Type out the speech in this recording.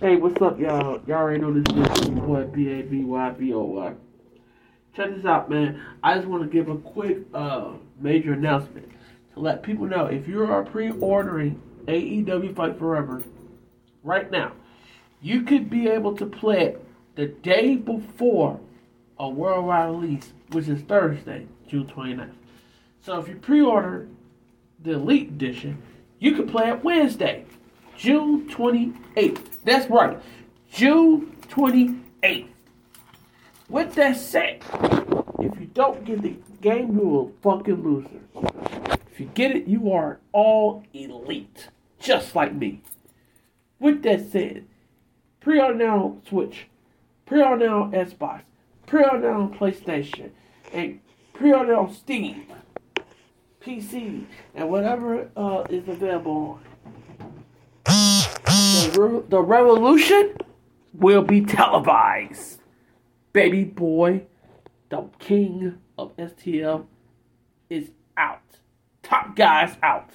Hey, what's up, y'all? Y'all already know this is boy B A B Y B O Y. Check this out, man. I just want to give a quick uh major announcement to let people know if you are pre-ordering AEW Fight Forever right now, you could be able to play it the day before a worldwide release, which is Thursday, June 29th. So if you pre-order the Elite Edition, you can play it Wednesday, June 28th. That's right, June 28th. With that said, if you don't get the game, you are a fucking loser. If you get it, you are all elite, just like me. With that said, pre-order now Switch, pre-order now Xbox, pre-order now on PlayStation, and pre-order on Steam, PC, and whatever uh, is available re- the revolution will be televised. Baby boy, the king of STL, is out. Top guys out.